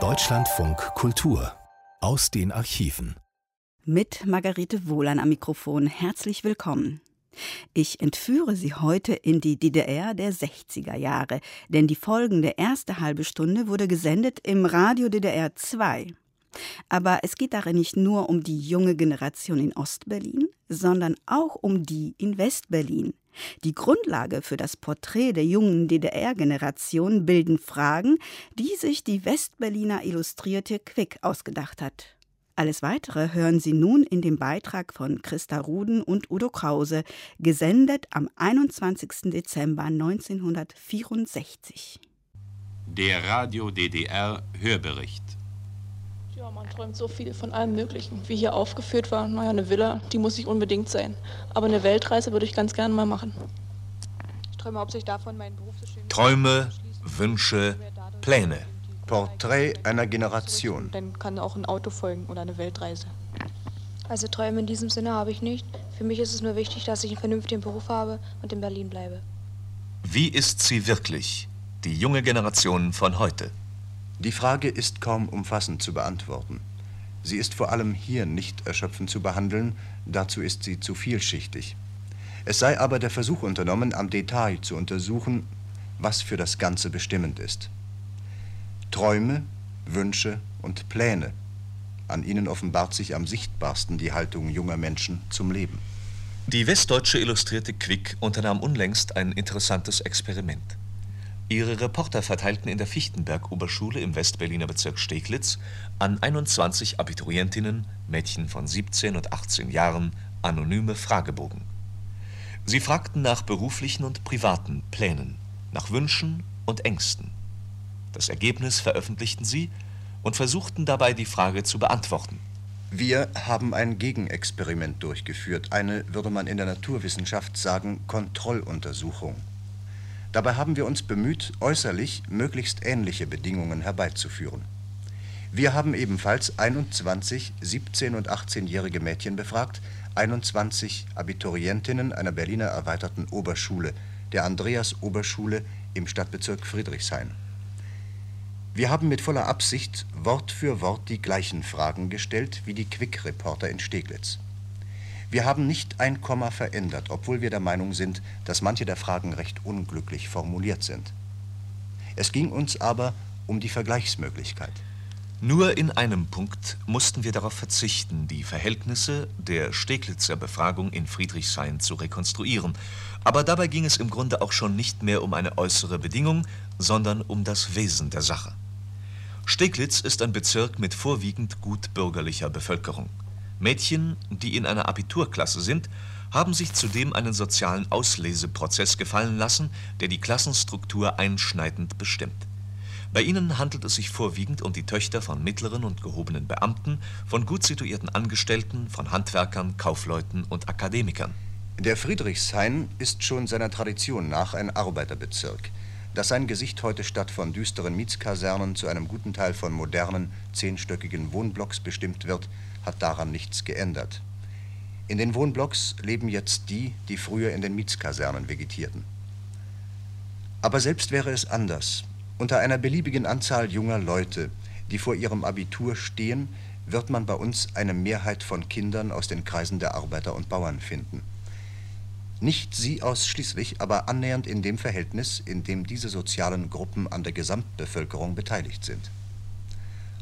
Deutschlandfunk Kultur aus den Archiven. Mit Margarete Wohlan am Mikrofon. Herzlich willkommen. Ich entführe Sie heute in die DDR der 60er Jahre, denn die folgende erste halbe Stunde wurde gesendet im Radio DDR 2. Aber es geht darin nicht nur um die junge Generation in Ostberlin, sondern auch um die in Westberlin. Die Grundlage für das Porträt der jungen DDR-Generation bilden Fragen, die sich die Westberliner Illustrierte Quick ausgedacht hat. Alles weitere hören Sie nun in dem Beitrag von Christa Ruden und Udo Krause, gesendet am 21. Dezember 1964. Der Radio DDR Hörbericht. Ja, man träumt so viel von allem Möglichen. Wie hier aufgeführt war, naja, eine Villa, die muss nicht unbedingt sein. Aber eine Weltreise würde ich ganz gerne mal machen. Ich träume hauptsächlich davon, meinen Beruf zu Träume, Wünsche, Pläne. Porträt einer Generation. Dann kann auch ein Auto folgen oder eine Weltreise. Also Träume in diesem Sinne habe ich nicht. Für mich ist es nur wichtig, dass ich einen vernünftigen Beruf habe und in Berlin bleibe. Wie ist sie wirklich, die junge Generation von heute? Die Frage ist kaum umfassend zu beantworten. Sie ist vor allem hier nicht erschöpfend zu behandeln, dazu ist sie zu vielschichtig. Es sei aber der Versuch unternommen, am Detail zu untersuchen, was für das Ganze bestimmend ist. Träume, Wünsche und Pläne. An ihnen offenbart sich am sichtbarsten die Haltung junger Menschen zum Leben. Die westdeutsche Illustrierte Quick unternahm unlängst ein interessantes Experiment. Ihre Reporter verteilten in der Fichtenberg-Oberschule im Westberliner Bezirk Steglitz an 21 Abiturientinnen, Mädchen von 17 und 18 Jahren, anonyme Fragebogen. Sie fragten nach beruflichen und privaten Plänen, nach Wünschen und Ängsten. Das Ergebnis veröffentlichten sie und versuchten dabei die Frage zu beantworten. Wir haben ein Gegenexperiment durchgeführt, eine, würde man in der Naturwissenschaft sagen, Kontrolluntersuchung. Dabei haben wir uns bemüht, äußerlich möglichst ähnliche Bedingungen herbeizuführen. Wir haben ebenfalls 21 17- und 18-jährige Mädchen befragt, 21 Abiturientinnen einer Berliner erweiterten Oberschule, der Andreas Oberschule im Stadtbezirk Friedrichshain. Wir haben mit voller Absicht Wort für Wort die gleichen Fragen gestellt wie die Quick-Reporter in Steglitz. Wir haben nicht ein Komma verändert, obwohl wir der Meinung sind, dass manche der Fragen recht unglücklich formuliert sind. Es ging uns aber um die Vergleichsmöglichkeit. Nur in einem Punkt mussten wir darauf verzichten, die Verhältnisse der Steglitzer Befragung in Friedrichshain zu rekonstruieren. Aber dabei ging es im Grunde auch schon nicht mehr um eine äußere Bedingung, sondern um das Wesen der Sache. Steglitz ist ein Bezirk mit vorwiegend gut bürgerlicher Bevölkerung. Mädchen, die in einer Abiturklasse sind, haben sich zudem einen sozialen Ausleseprozess gefallen lassen, der die Klassenstruktur einschneidend bestimmt. Bei ihnen handelt es sich vorwiegend um die Töchter von mittleren und gehobenen Beamten, von gut situierten Angestellten, von Handwerkern, Kaufleuten und Akademikern. Der Friedrichshain ist schon seiner Tradition nach ein Arbeiterbezirk. Dass sein Gesicht heute statt von düsteren Mietskasernen zu einem guten Teil von modernen, zehnstöckigen Wohnblocks bestimmt wird, hat daran nichts geändert. In den Wohnblocks leben jetzt die, die früher in den Mietskasernen vegetierten. Aber selbst wäre es anders. Unter einer beliebigen Anzahl junger Leute, die vor ihrem Abitur stehen, wird man bei uns eine Mehrheit von Kindern aus den Kreisen der Arbeiter und Bauern finden. Nicht sie ausschließlich, aber annähernd in dem Verhältnis, in dem diese sozialen Gruppen an der Gesamtbevölkerung beteiligt sind.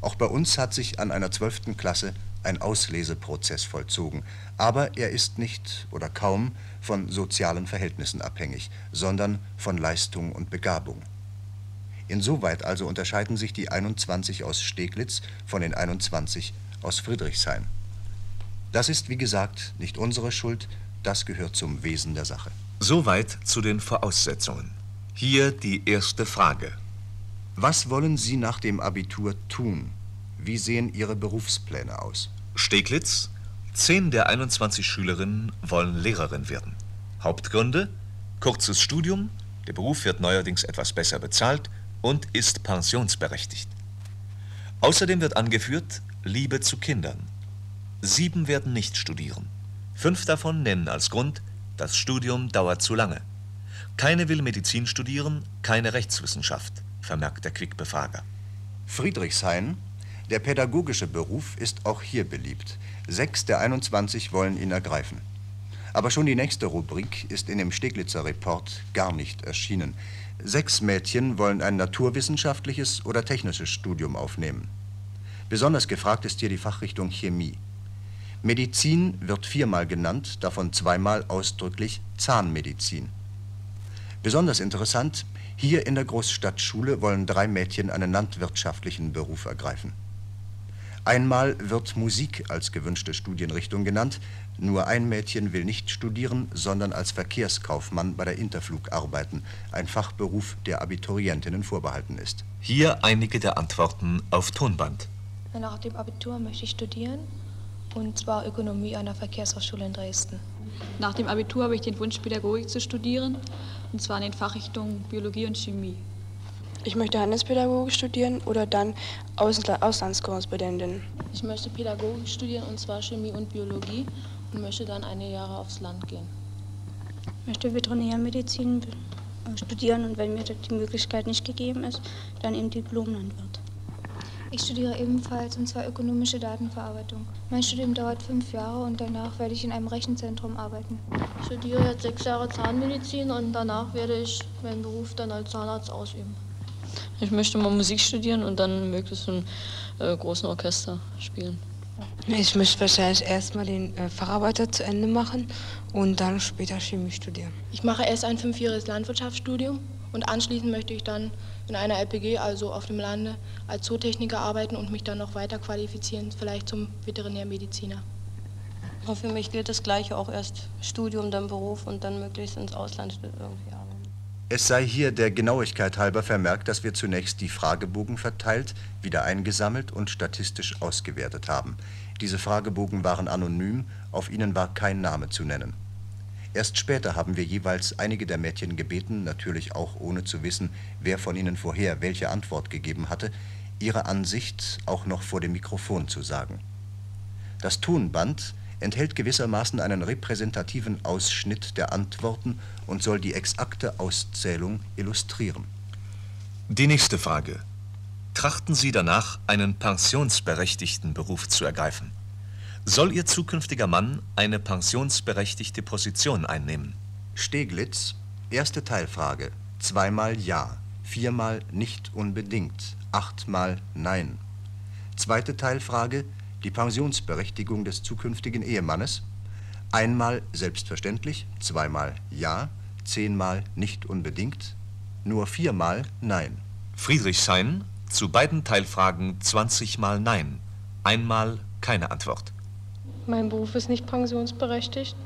Auch bei uns hat sich an einer zwölften Klasse ein Ausleseprozess vollzogen, aber er ist nicht oder kaum von sozialen Verhältnissen abhängig, sondern von Leistung und Begabung. Insoweit also unterscheiden sich die 21 aus Steglitz von den 21 aus Friedrichshain. Das ist, wie gesagt, nicht unsere Schuld, das gehört zum Wesen der Sache. Soweit zu den Voraussetzungen. Hier die erste Frage. Was wollen Sie nach dem Abitur tun? Wie sehen Ihre Berufspläne aus? Steglitz. Zehn der 21 Schülerinnen wollen Lehrerin werden. Hauptgründe? Kurzes Studium, der Beruf wird neuerdings etwas besser bezahlt und ist pensionsberechtigt. Außerdem wird angeführt Liebe zu Kindern. Sieben werden nicht studieren. Fünf davon nennen als Grund, das Studium dauert zu lange. Keine will Medizin studieren, keine Rechtswissenschaft. vermerkt der Quickbefrager. Friedrichshain, der pädagogische Beruf ist auch hier beliebt. Sechs der 21 wollen ihn ergreifen. Aber schon die nächste Rubrik ist in dem Steglitzer Report gar nicht erschienen. Sechs Mädchen wollen ein naturwissenschaftliches oder technisches Studium aufnehmen. Besonders gefragt ist hier die Fachrichtung Chemie. Medizin wird viermal genannt, davon zweimal ausdrücklich Zahnmedizin. Besonders interessant, hier in der Großstadtschule wollen drei Mädchen einen landwirtschaftlichen Beruf ergreifen. Einmal wird Musik als gewünschte Studienrichtung genannt, nur ein Mädchen will nicht studieren, sondern als Verkehrskaufmann bei der Interflug arbeiten, ein Fachberuf, der Abiturientinnen vorbehalten ist. Hier einige der Antworten auf Tonband. Nach dem Abitur möchte ich studieren, und zwar Ökonomie an der Verkehrshochschule in Dresden. Nach dem Abitur habe ich den Wunsch, Pädagogik zu studieren, und zwar in den Fachrichtungen Biologie und Chemie. Ich möchte Handelspädagogik studieren oder dann Ausla Auslandskorrespondentin. Ich möchte Pädagogik studieren, und zwar Chemie und Biologie, und möchte dann einige Jahre aufs Land gehen. Ich möchte Veterinärmedizin studieren und wenn mir die Möglichkeit nicht gegeben ist, dann eben Diplomlandwirt. Ich studiere ebenfalls und zwar ökonomische Datenverarbeitung. Mein Studium dauert fünf Jahre und danach werde ich in einem Rechenzentrum arbeiten. Ich studiere jetzt sechs Jahre Zahnmedizin und danach werde ich meinen Beruf dann als Zahnarzt ausüben. Ich möchte mal Musik studieren und dann möglichst im äh, großen Orchester spielen. Ich möchte wahrscheinlich erstmal den äh, Facharbeiter zu Ende machen und dann später Chemie studieren. Ich mache erst ein fünfjähriges Landwirtschaftsstudium und anschließend möchte ich dann in einer LPG, also auf dem Lande, als Zootechniker arbeiten und mich dann noch weiter qualifizieren, vielleicht zum Veterinärmediziner. für mich gilt das Gleiche, auch erst Studium, dann Beruf und dann möglichst ins Ausland irgendwie. Es sei hier der Genauigkeit halber vermerkt, dass wir zunächst die Fragebogen verteilt, wieder eingesammelt und statistisch ausgewertet haben. Diese Fragebogen waren anonym, auf ihnen war kein Name zu nennen. Erst später haben wir jeweils einige der Mädchen gebeten, natürlich auch ohne zu wissen, wer von ihnen vorher welche Antwort gegeben hatte, ihre Ansicht auch noch vor dem Mikrofon zu sagen. Das Tonband enthält gewissermaßen einen repräsentativen Ausschnitt der Antworten und soll die exakte Auszählung illustrieren. Die nächste Frage. Trachten Sie danach, einen pensionsberechtigten Beruf zu ergreifen? Soll Ihr zukünftiger Mann eine pensionsberechtigte Position einnehmen? Steglitz, erste Teilfrage. Zweimal Ja, viermal nicht unbedingt, achtmal Nein. Zweite Teilfrage, die Pensionsberechtigung des zukünftigen Ehemannes. Einmal selbstverständlich, zweimal Ja, zehnmal nicht unbedingt, nur viermal Nein. Friedrichshain, zu beiden Teilfragen 20 Mal Nein, einmal keine Antwort. Mein Beruf ist nicht pensionsberechtigt.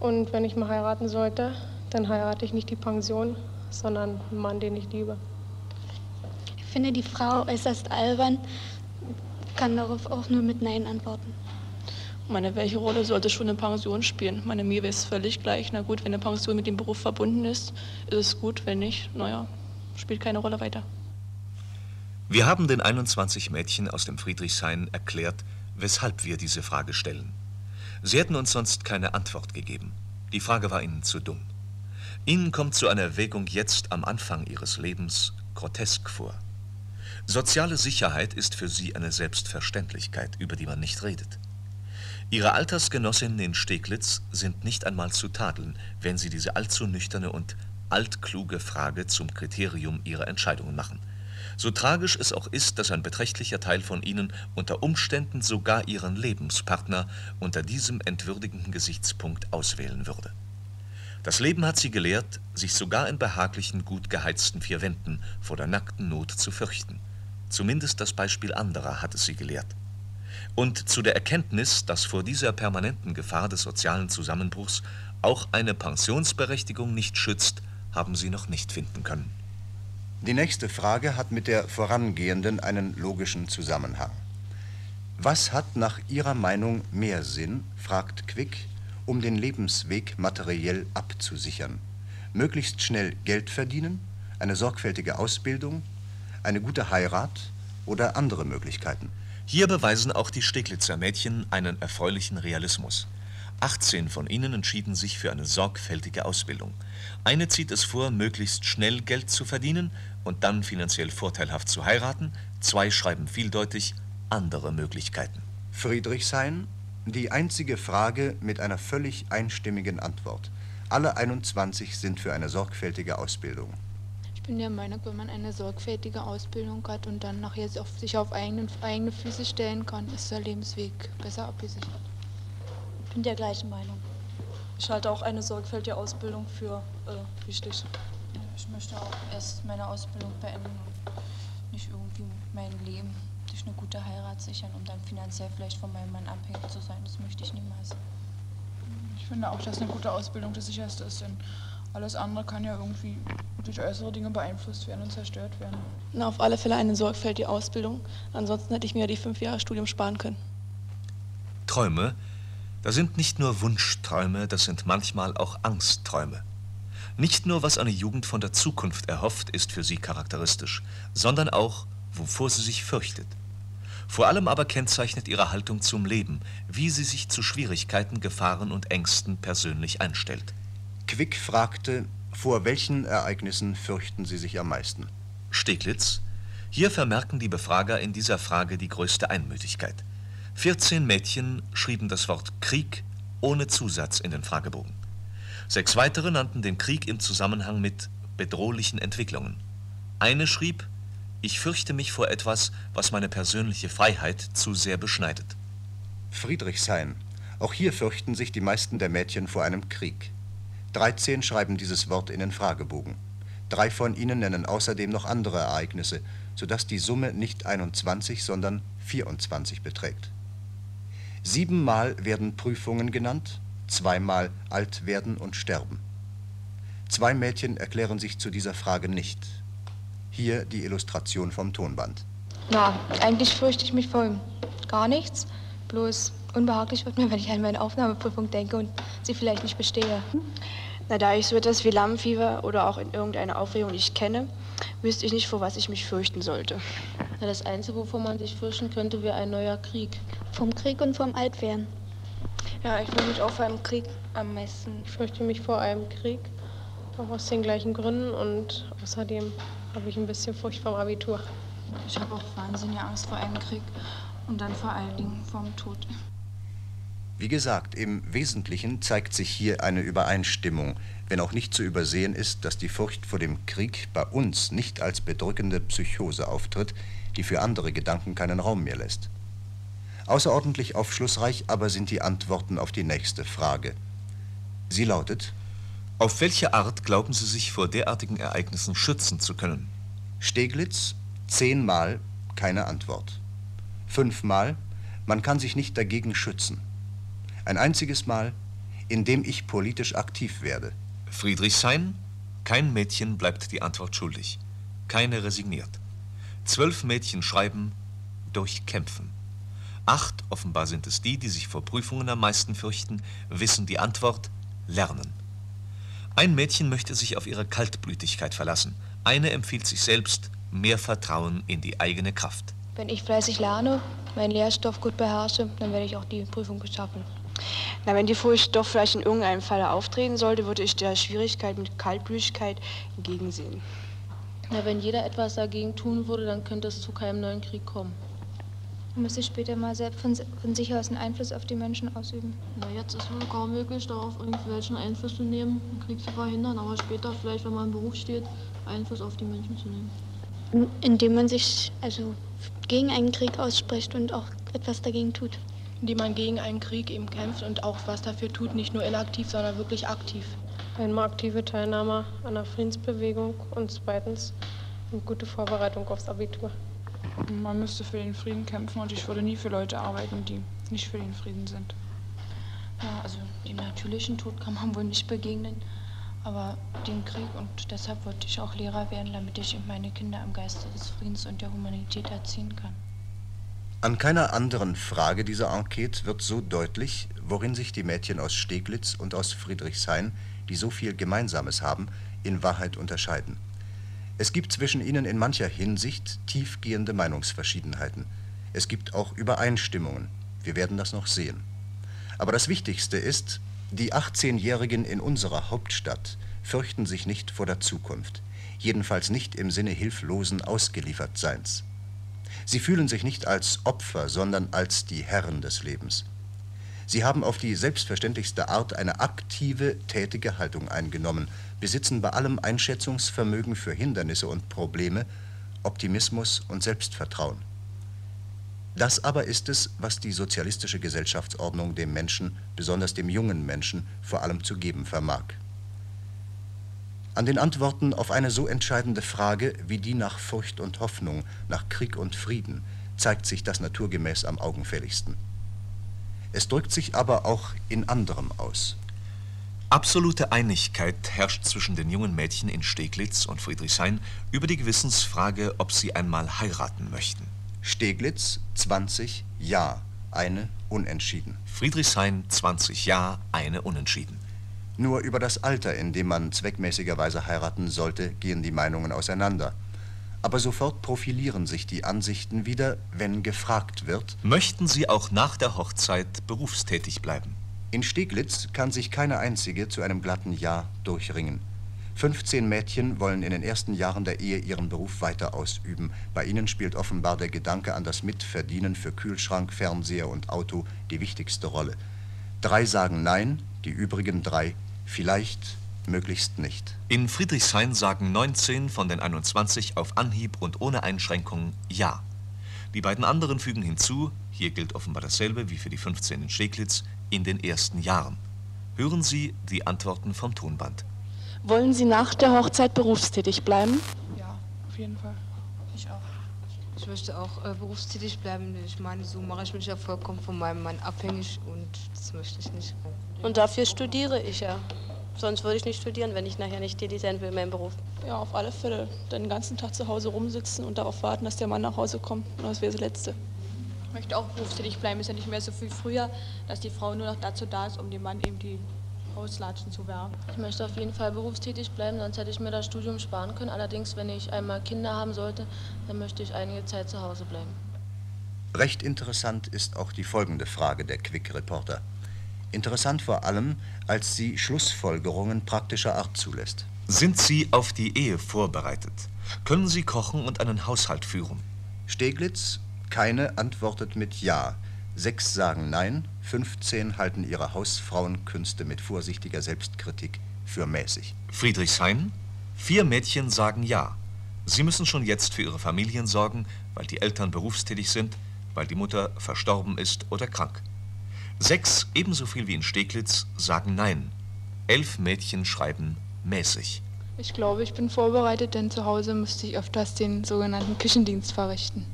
Und wenn ich mal heiraten sollte, dann heirate ich nicht die Pension, sondern einen Mann, den ich liebe. Ich finde, die Frau äußerst albern, kann darauf auch nur mit Nein antworten. Meine, welche Rolle sollte schon eine Pension spielen? Meine, mir wäre es völlig gleich. Na gut, wenn eine Pension mit dem Beruf verbunden ist, ist es gut. Wenn nicht, naja, spielt keine Rolle weiter. Wir haben den 21 Mädchen aus dem Friedrichshain erklärt, weshalb wir diese Frage stellen. Sie hätten uns sonst keine Antwort gegeben. Die Frage war ihnen zu dumm. Ihnen kommt so eine Erwägung jetzt am Anfang ihres Lebens grotesk vor. Soziale Sicherheit ist für sie eine Selbstverständlichkeit, über die man nicht redet. Ihre Altersgenossinnen in Steglitz sind nicht einmal zu tadeln, wenn sie diese allzu nüchterne und altkluge Frage zum Kriterium ihrer Entscheidungen machen – so tragisch es auch ist, dass ein beträchtlicher Teil von ihnen unter Umständen sogar ihren Lebenspartner unter diesem entwürdigenden Gesichtspunkt auswählen würde. Das Leben hat sie gelehrt, sich sogar in behaglichen, gut geheizten vier Wänden vor der nackten Not zu fürchten. Zumindest das Beispiel anderer hat es sie gelehrt. Und zu der Erkenntnis, dass vor dieser permanenten Gefahr des sozialen Zusammenbruchs auch eine Pensionsberechtigung nicht schützt, haben sie noch nicht finden können. Die nächste Frage hat mit der vorangehenden einen logischen Zusammenhang. Was hat nach Ihrer Meinung mehr Sinn, fragt Quick, um den Lebensweg materiell abzusichern? Möglichst schnell Geld verdienen, eine sorgfältige Ausbildung, eine gute Heirat oder andere Möglichkeiten? Hier beweisen auch die Steglitzer Mädchen einen erfreulichen Realismus. 18 von ihnen entschieden sich für eine sorgfältige Ausbildung. Eine zieht es vor, möglichst schnell Geld zu verdienen und dann finanziell vorteilhaft zu heiraten. Zwei schreiben vieldeutig andere Möglichkeiten. Friedrichshain, die einzige Frage mit einer völlig einstimmigen Antwort. Alle 21 sind für eine sorgfältige Ausbildung. Ich bin der Meinung, wenn man eine sorgfältige Ausbildung hat und dann nachher sich auf eigenen, eigene Füße stellen kann, ist der Lebensweg besser abgesichert. Ich bin der gleichen Meinung. Ich halte auch eine sorgfältige Ausbildung für äh, wichtig. Ich möchte auch erst meine Ausbildung beenden und nicht irgendwie mein Leben durch eine gute Heirat sichern, um dann finanziell vielleicht von meinem Mann abhängig zu sein. Das möchte ich niemals. Ich finde auch, dass eine gute Ausbildung das sicherste ist, denn alles andere kann ja irgendwie durch äußere Dinge beeinflusst werden und zerstört werden. Na, auf alle Fälle eine sorgfältige Ausbildung. Ansonsten hätte ich mir ja die fünf Jahre Studium sparen können. Träume, das sind nicht nur Wunschträume, das sind manchmal auch Angstträume. Nicht nur, was eine Jugend von der Zukunft erhofft, ist für sie charakteristisch, sondern auch, wovor sie sich fürchtet. Vor allem aber kennzeichnet ihre Haltung zum Leben, wie sie sich zu Schwierigkeiten, Gefahren und Ängsten persönlich einstellt. Quick fragte, vor welchen Ereignissen fürchten Sie sich am meisten? Steglitz. Hier vermerken die Befrager in dieser Frage die größte Einmütigkeit. 14 Mädchen schrieben das Wort Krieg ohne Zusatz in den Fragebogen. Sechs weitere nannten den Krieg im Zusammenhang mit bedrohlichen Entwicklungen. Eine schrieb, ich fürchte mich vor etwas, was meine persönliche Freiheit zu sehr beschneidet. Friedrichshain. Auch hier fürchten sich die meisten der Mädchen vor einem Krieg. 13 schreiben dieses Wort in den Fragebogen. Drei von ihnen nennen außerdem noch andere Ereignisse, sodass die Summe nicht 21, sondern 24 beträgt. Siebenmal werden Prüfungen genannt, zweimal alt werden und sterben. Zwei Mädchen erklären sich zu dieser Frage nicht. Hier die Illustration vom Tonband. Na, eigentlich fürchte ich mich vor gar nichts. Bloß unbehaglich wird mir, wenn ich an meine Aufnahmeprüfung denke und sie vielleicht nicht bestehe. Na, da ich so etwas wie Lammfieber oder auch in irgendeiner Aufregung nicht kenne, wüsste ich nicht, vor was ich mich fürchten sollte. Na, das Einzige, wovor man sich fürchten könnte, wäre ein neuer Krieg. Vom Krieg und vom Altwerden. Ja, ich würde mich auch vor einem Krieg am meisten. Ich fürchte mich vor einem Krieg, auch aus den gleichen Gründen und außerdem habe ich ein bisschen Furcht vom Abitur. Ich habe auch wahnsinnige Angst vor einem Krieg und dann vor allen Dingen vom Tod. Wie gesagt, im Wesentlichen zeigt sich hier eine Übereinstimmung, wenn auch nicht zu übersehen ist, dass die Furcht vor dem Krieg bei uns nicht als bedrückende Psychose auftritt, die für andere Gedanken keinen Raum mehr lässt. Außerordentlich aufschlussreich aber sind die Antworten auf die nächste Frage. Sie lautet Auf welche Art glauben Sie sich vor derartigen Ereignissen schützen zu können? Steglitz zehnmal keine Antwort. Fünfmal man kann sich nicht dagegen schützen. Ein einziges Mal, indem ich politisch aktiv werde. Friedrichshain? Kein Mädchen bleibt die Antwort schuldig. Keine resigniert. Zwölf Mädchen schreiben durch Kämpfen. Acht, offenbar sind es die, die sich vor Prüfungen am meisten fürchten, wissen die Antwort Lernen. Ein Mädchen möchte sich auf ihre Kaltblütigkeit verlassen. Eine empfiehlt sich selbst mehr Vertrauen in die eigene Kraft. Wenn ich fleißig lerne, meinen Lehrstoff gut beherrsche, dann werde ich auch die Prüfung beschaffen. Na, wenn die Furcht doch vielleicht in irgendeinem Falle auftreten sollte, würde ich der Schwierigkeit mit Kaltblütigkeit entgegensehen. Na, wenn jeder etwas dagegen tun würde, dann könnte es zu keinem neuen Krieg kommen. Man müsste später mal selbst von, von sich aus einen Einfluss auf die Menschen ausüben. Na, jetzt ist es kaum möglich, darauf irgendwelchen Einfluss zu nehmen, einen Krieg zu verhindern, aber später vielleicht, wenn man im Beruf steht, Einfluss auf die Menschen zu nehmen. Indem man sich also gegen einen Krieg ausspricht und auch etwas dagegen tut. Indem man gegen einen Krieg eben kämpft und auch was dafür tut, nicht nur inaktiv, sondern wirklich aktiv. Einmal aktive Teilnahme an der Friedensbewegung und zweitens eine gute Vorbereitung aufs Abitur. Man müsste für den Frieden kämpfen und ich würde nie für Leute arbeiten, die nicht für den Frieden sind. Ja, also dem natürlichen Tod kann man wohl nicht begegnen, aber dem Krieg und deshalb wollte ich auch Lehrer werden, damit ich meine Kinder im Geiste des Friedens und der Humanität erziehen kann. An keiner anderen Frage dieser Enquete wird so deutlich, worin sich die Mädchen aus Steglitz und aus Friedrichshain, die so viel Gemeinsames haben, in Wahrheit unterscheiden. Es gibt zwischen ihnen in mancher Hinsicht tiefgehende Meinungsverschiedenheiten. Es gibt auch Übereinstimmungen. Wir werden das noch sehen. Aber das Wichtigste ist, die 18-Jährigen in unserer Hauptstadt fürchten sich nicht vor der Zukunft, jedenfalls nicht im Sinne hilflosen Ausgeliefertseins. Sie fühlen sich nicht als Opfer, sondern als die Herren des Lebens. Sie haben auf die selbstverständlichste Art eine aktive, tätige Haltung eingenommen, besitzen bei allem Einschätzungsvermögen für Hindernisse und Probleme, Optimismus und Selbstvertrauen. Das aber ist es, was die sozialistische Gesellschaftsordnung dem Menschen, besonders dem jungen Menschen, vor allem zu geben vermag. An den Antworten auf eine so entscheidende Frage wie die nach Furcht und Hoffnung, nach Krieg und Frieden, zeigt sich das naturgemäß am augenfälligsten. Es drückt sich aber auch in anderem aus. Absolute Einigkeit herrscht zwischen den jungen Mädchen in Steglitz und Friedrichshain über die Gewissensfrage, ob sie einmal heiraten möchten. Steglitz 20 Ja, eine unentschieden. Friedrichshain 20 Ja, eine unentschieden. Nur über das Alter, in dem man zweckmäßigerweise heiraten sollte, gehen die Meinungen auseinander. Aber sofort profilieren sich die Ansichten wieder, wenn gefragt wird, Möchten Sie auch nach der Hochzeit berufstätig bleiben? In Steglitz kann sich keine einzige zu einem glatten Ja durchringen. 15 Mädchen wollen in den ersten Jahren der Ehe ihren Beruf weiter ausüben. Bei ihnen spielt offenbar der Gedanke an das Mitverdienen für Kühlschrank, Fernseher und Auto die wichtigste Rolle. Drei sagen Nein, die übrigen drei vielleicht, möglichst nicht. In Friedrichshain sagen 19 von den 21 auf Anhieb und ohne Einschränkung Ja. Die beiden anderen fügen hinzu, hier gilt offenbar dasselbe wie für die 15 in Steglitz, in den ersten Jahren. Hören Sie die Antworten vom Tonband. Wollen Sie nach der Hochzeit berufstätig bleiben? Ja, auf jeden Fall. Ich auch. Ich möchte auch äh, berufstätig bleiben. Ich meine, so mache ich mich ja vollkommen von meinem Mann abhängig und das möchte ich nicht. Und dafür studiere ich ja. Sonst würde ich nicht studieren, wenn ich nachher nicht tätig sein will in meinem Beruf. Ja, auf alle Fälle. Den ganzen Tag zu Hause rumsitzen und darauf warten, dass der Mann nach Hause kommt. Das wäre das Letzte. Ich möchte auch berufstätig bleiben. Ist ja nicht mehr so viel früher, dass die Frau nur noch dazu da ist, um dem Mann eben die Hauslatschen zu werfen. Ich möchte auf jeden Fall berufstätig bleiben, sonst hätte ich mir das Studium sparen können. Allerdings, wenn ich einmal Kinder haben sollte, dann möchte ich einige Zeit zu Hause bleiben. Recht interessant ist auch die folgende Frage der Quick-Reporter. Interessant vor allem, als sie Schlussfolgerungen praktischer Art zulässt. Sind Sie auf die Ehe vorbereitet? Können Sie kochen und einen Haushalt führen? Steglitz, keine antwortet mit Ja. Sechs sagen Nein, 15 halten ihre Hausfrauenkünste mit vorsichtiger Selbstkritik für mäßig. Friedrichshain? Vier Mädchen sagen Ja. Sie müssen schon jetzt für ihre Familien sorgen, weil die Eltern berufstätig sind, weil die Mutter verstorben ist oder krank. Sechs, ebenso viel wie in Steglitz, sagen Nein. Elf Mädchen schreiben mäßig. Ich glaube, ich bin vorbereitet, denn zu Hause müsste ich öfters den sogenannten Küchendienst verrichten.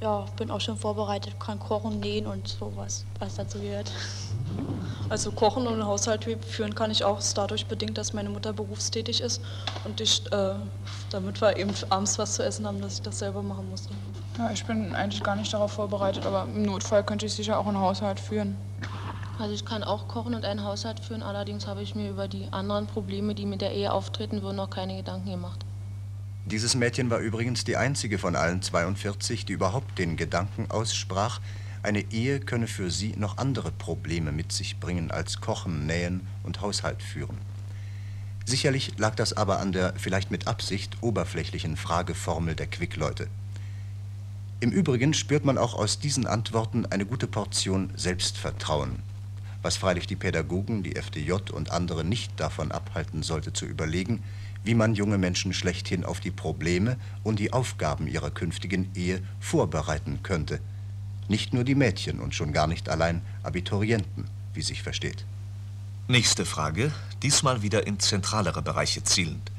Ja, bin auch schon vorbereitet, kann kochen, nähen und sowas, was dazu gehört. Also kochen und Haushalt führen kann ich auch dadurch bedingt, dass meine Mutter berufstätig ist und ich, äh, damit wir eben abends was zu essen haben, dass ich das selber machen musste. Ja, ich bin eigentlich gar nicht darauf vorbereitet, aber im Notfall könnte ich sicher auch einen Haushalt führen. Also ich kann auch kochen und einen Haushalt führen, allerdings habe ich mir über die anderen Probleme, die mit der Ehe auftreten würden, noch keine Gedanken gemacht. Dieses Mädchen war übrigens die einzige von allen 42, die überhaupt den Gedanken aussprach, eine Ehe könne für sie noch andere Probleme mit sich bringen als Kochen, Nähen und Haushalt führen. Sicherlich lag das aber an der vielleicht mit Absicht oberflächlichen Frageformel der Quickleute. Im Übrigen spürt man auch aus diesen Antworten eine gute Portion Selbstvertrauen, was freilich die Pädagogen, die FDJ und andere nicht davon abhalten sollte zu überlegen, wie man junge Menschen schlechthin auf die Probleme und die Aufgaben ihrer künftigen Ehe vorbereiten könnte. Nicht nur die Mädchen und schon gar nicht allein Abiturienten, wie sich versteht. Nächste Frage, diesmal wieder in zentralere Bereiche zielend.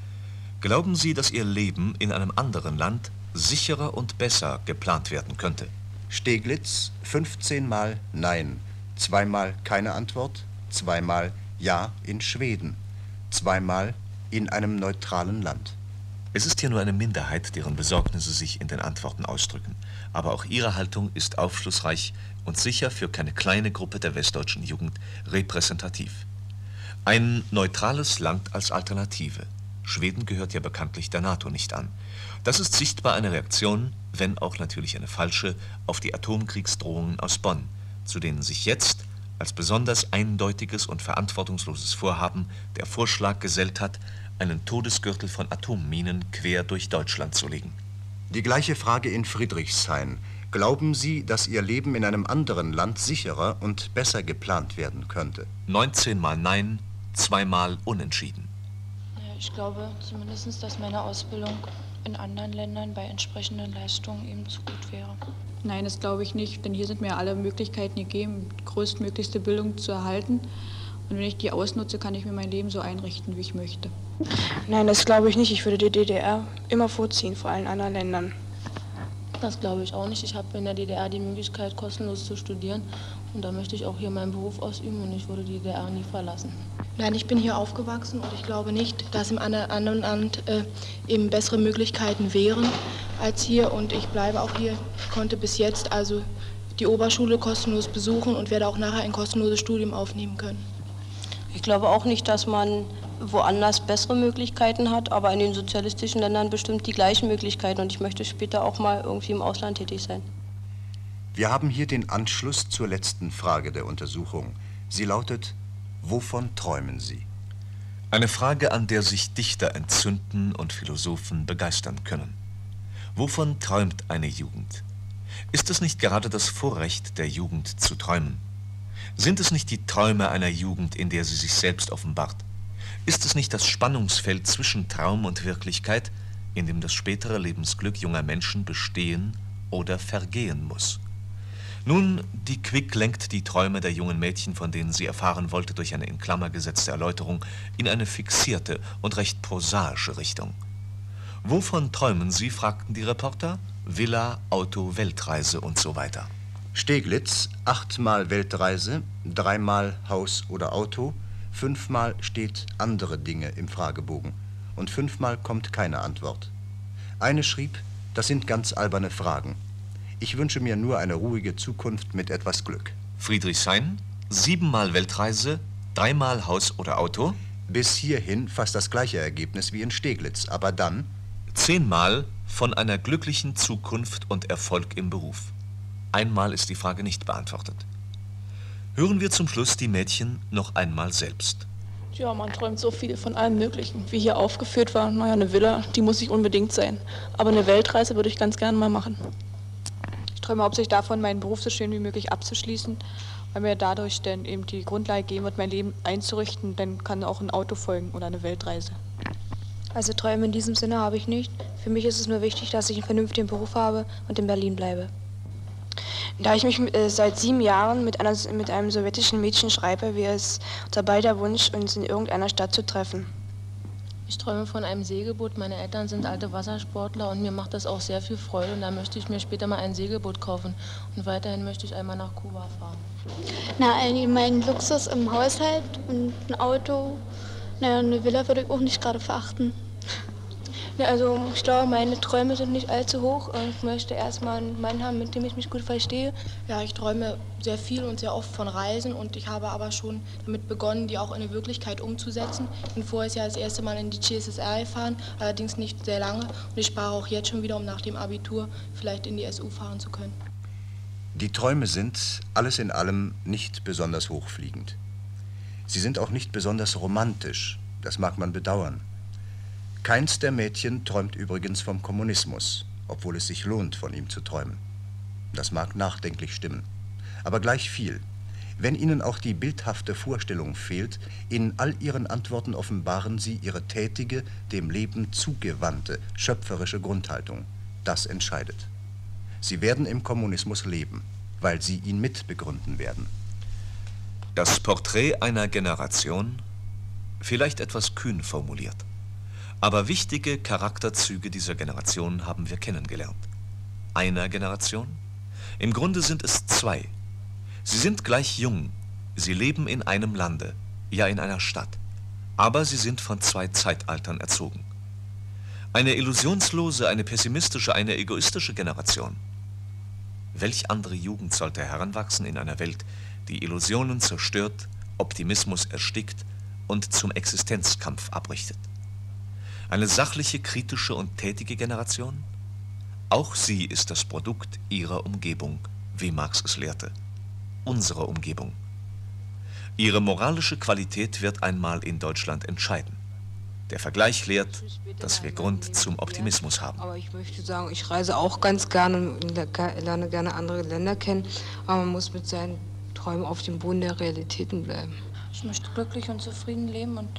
Glauben Sie, dass Ihr Leben in einem anderen Land sicherer und besser geplant werden könnte? Steglitz 15 Mal Nein, zweimal keine Antwort, zweimal Ja in Schweden, zweimal in einem neutralen Land. Es ist hier nur eine Minderheit, deren Besorgnisse sich in den Antworten ausdrücken. Aber auch ihre Haltung ist aufschlussreich und sicher für keine kleine Gruppe der westdeutschen Jugend repräsentativ. Ein neutrales Land als Alternative. Schweden gehört ja bekanntlich der NATO nicht an. Das ist sichtbar eine Reaktion, wenn auch natürlich eine falsche, auf die Atomkriegsdrohungen aus Bonn, zu denen sich jetzt als besonders eindeutiges und verantwortungsloses Vorhaben der Vorschlag gesellt hat, einen Todesgürtel von Atomminen quer durch Deutschland zu legen. Die gleiche Frage in Friedrichshain. Glauben Sie, dass Ihr Leben in einem anderen Land sicherer und besser geplant werden könnte? 19 Mal Nein, zweimal Unentschieden. Ich glaube zumindest, dass meine Ausbildung in anderen Ländern bei entsprechenden Leistungen eben zu gut wäre. Nein, das glaube ich nicht, denn hier sind mir alle Möglichkeiten gegeben, größtmöglichste Bildung zu erhalten. Und wenn ich die ausnutze, kann ich mir mein Leben so einrichten, wie ich möchte. Nein, das glaube ich nicht. Ich würde die DDR immer vorziehen vor allen anderen Ländern. Das glaube ich auch nicht. Ich habe in der DDR die Möglichkeit, kostenlos zu studieren. Und da möchte ich auch hier meinen Beruf ausüben und ich würde die DDR nie verlassen. Nein, ich bin hier aufgewachsen und ich glaube nicht, dass im anderen Land äh, eben bessere Möglichkeiten wären als hier. Und ich bleibe auch hier. Ich konnte bis jetzt also die Oberschule kostenlos besuchen und werde auch nachher ein kostenloses Studium aufnehmen können. Ich glaube auch nicht, dass man woanders bessere Möglichkeiten hat, aber in den sozialistischen Ländern bestimmt die gleichen Möglichkeiten und ich möchte später auch mal irgendwie im Ausland tätig sein. Wir haben hier den Anschluss zur letzten Frage der Untersuchung. Sie lautet, wovon träumen Sie? Eine Frage, an der sich Dichter entzünden und Philosophen begeistern können. Wovon träumt eine Jugend? Ist es nicht gerade das Vorrecht der Jugend zu träumen? Sind es nicht die Träume einer Jugend, in der sie sich selbst offenbart? Ist es nicht das Spannungsfeld zwischen Traum und Wirklichkeit, in dem das spätere Lebensglück junger Menschen bestehen oder vergehen muss? Nun, die Quick lenkt die Träume der jungen Mädchen, von denen sie erfahren wollte, durch eine in Klammer gesetzte Erläuterung, in eine fixierte und recht prosaische Richtung. Wovon träumen Sie? fragten die Reporter. Villa, Auto, Weltreise und so weiter. Steglitz, achtmal Weltreise, dreimal Haus oder Auto, fünfmal steht andere Dinge im Fragebogen und fünfmal kommt keine Antwort. Eine schrieb, das sind ganz alberne Fragen. Ich wünsche mir nur eine ruhige Zukunft mit etwas Glück. Friedrichshain, siebenmal Weltreise, dreimal Haus oder Auto. Bis hierhin fast das gleiche Ergebnis wie in Steglitz, aber dann zehnmal von einer glücklichen Zukunft und Erfolg im Beruf. Einmal ist die Frage nicht beantwortet. Hören wir zum Schluss die Mädchen noch einmal selbst. Ja, man träumt so viel von allem Möglichen. Wie hier aufgeführt war, naja, eine Villa, die muss nicht unbedingt sein. Aber eine Weltreise würde ich ganz gerne mal machen. Ich träume hauptsächlich davon, meinen Beruf so schön wie möglich abzuschließen, weil mir dadurch dann eben die Grundlage geben wird, mein Leben einzurichten. Dann kann auch ein Auto folgen oder eine Weltreise. Also Träume in diesem Sinne habe ich nicht. Für mich ist es nur wichtig, dass ich einen vernünftigen Beruf habe und in Berlin bleibe. Da ich mich äh, seit sieben Jahren mit, einer, mit einem sowjetischen Mädchen schreibe, wäre es unser beider Wunsch, uns in irgendeiner Stadt zu treffen. Ich träume von einem Segelboot. Meine Eltern sind alte Wassersportler und mir macht das auch sehr viel Freude. Und da möchte ich mir später mal ein Segelboot kaufen. Und weiterhin möchte ich einmal nach Kuba fahren. Na, mein Luxus im Haushalt und ein Auto. Naja, eine Villa würde ich auch nicht gerade verachten. Ja, also ich glaube, meine Träume sind nicht allzu hoch. Ich möchte erstmal einen Mann haben, mit dem ich mich gut verstehe. Ja, ich träume sehr viel und sehr oft von Reisen und ich habe aber schon damit begonnen, die auch in die Wirklichkeit umzusetzen. Ich bin voriges Jahr das erste Mal in die CSSR gefahren, allerdings nicht sehr lange und ich spare auch jetzt schon wieder, um nach dem Abitur vielleicht in die SU fahren zu können. Die Träume sind alles in allem nicht besonders hochfliegend. Sie sind auch nicht besonders romantisch, das mag man bedauern. Keins der Mädchen träumt übrigens vom Kommunismus, obwohl es sich lohnt, von ihm zu träumen. Das mag nachdenklich stimmen. Aber gleich viel. Wenn Ihnen auch die bildhafte Vorstellung fehlt, in all Ihren Antworten offenbaren Sie Ihre tätige, dem Leben zugewandte, schöpferische Grundhaltung. Das entscheidet. Sie werden im Kommunismus leben, weil Sie ihn mitbegründen werden. Das Porträt einer Generation, vielleicht etwas kühn formuliert. Aber wichtige Charakterzüge dieser Generation haben wir kennengelernt. Einer Generation? Im Grunde sind es zwei. Sie sind gleich jung, sie leben in einem Lande, ja in einer Stadt, aber sie sind von zwei Zeitaltern erzogen. Eine illusionslose, eine pessimistische, eine egoistische Generation. Welch andere Jugend sollte heranwachsen in einer Welt, die Illusionen zerstört, Optimismus erstickt und zum Existenzkampf abrichtet? Eine sachliche, kritische und tätige Generation? Auch sie ist das Produkt ihrer Umgebung, wie Marx es lehrte. Unsere Umgebung. Ihre moralische Qualität wird einmal in Deutschland entscheiden. Der Vergleich lehrt, dass wir Grund zum Optimismus haben. Aber ich möchte sagen, ich reise auch ganz gerne und lerne gerne andere Länder kennen. Aber man muss mit seinen Träumen auf dem Boden der Realitäten bleiben. Ich möchte glücklich und zufrieden leben und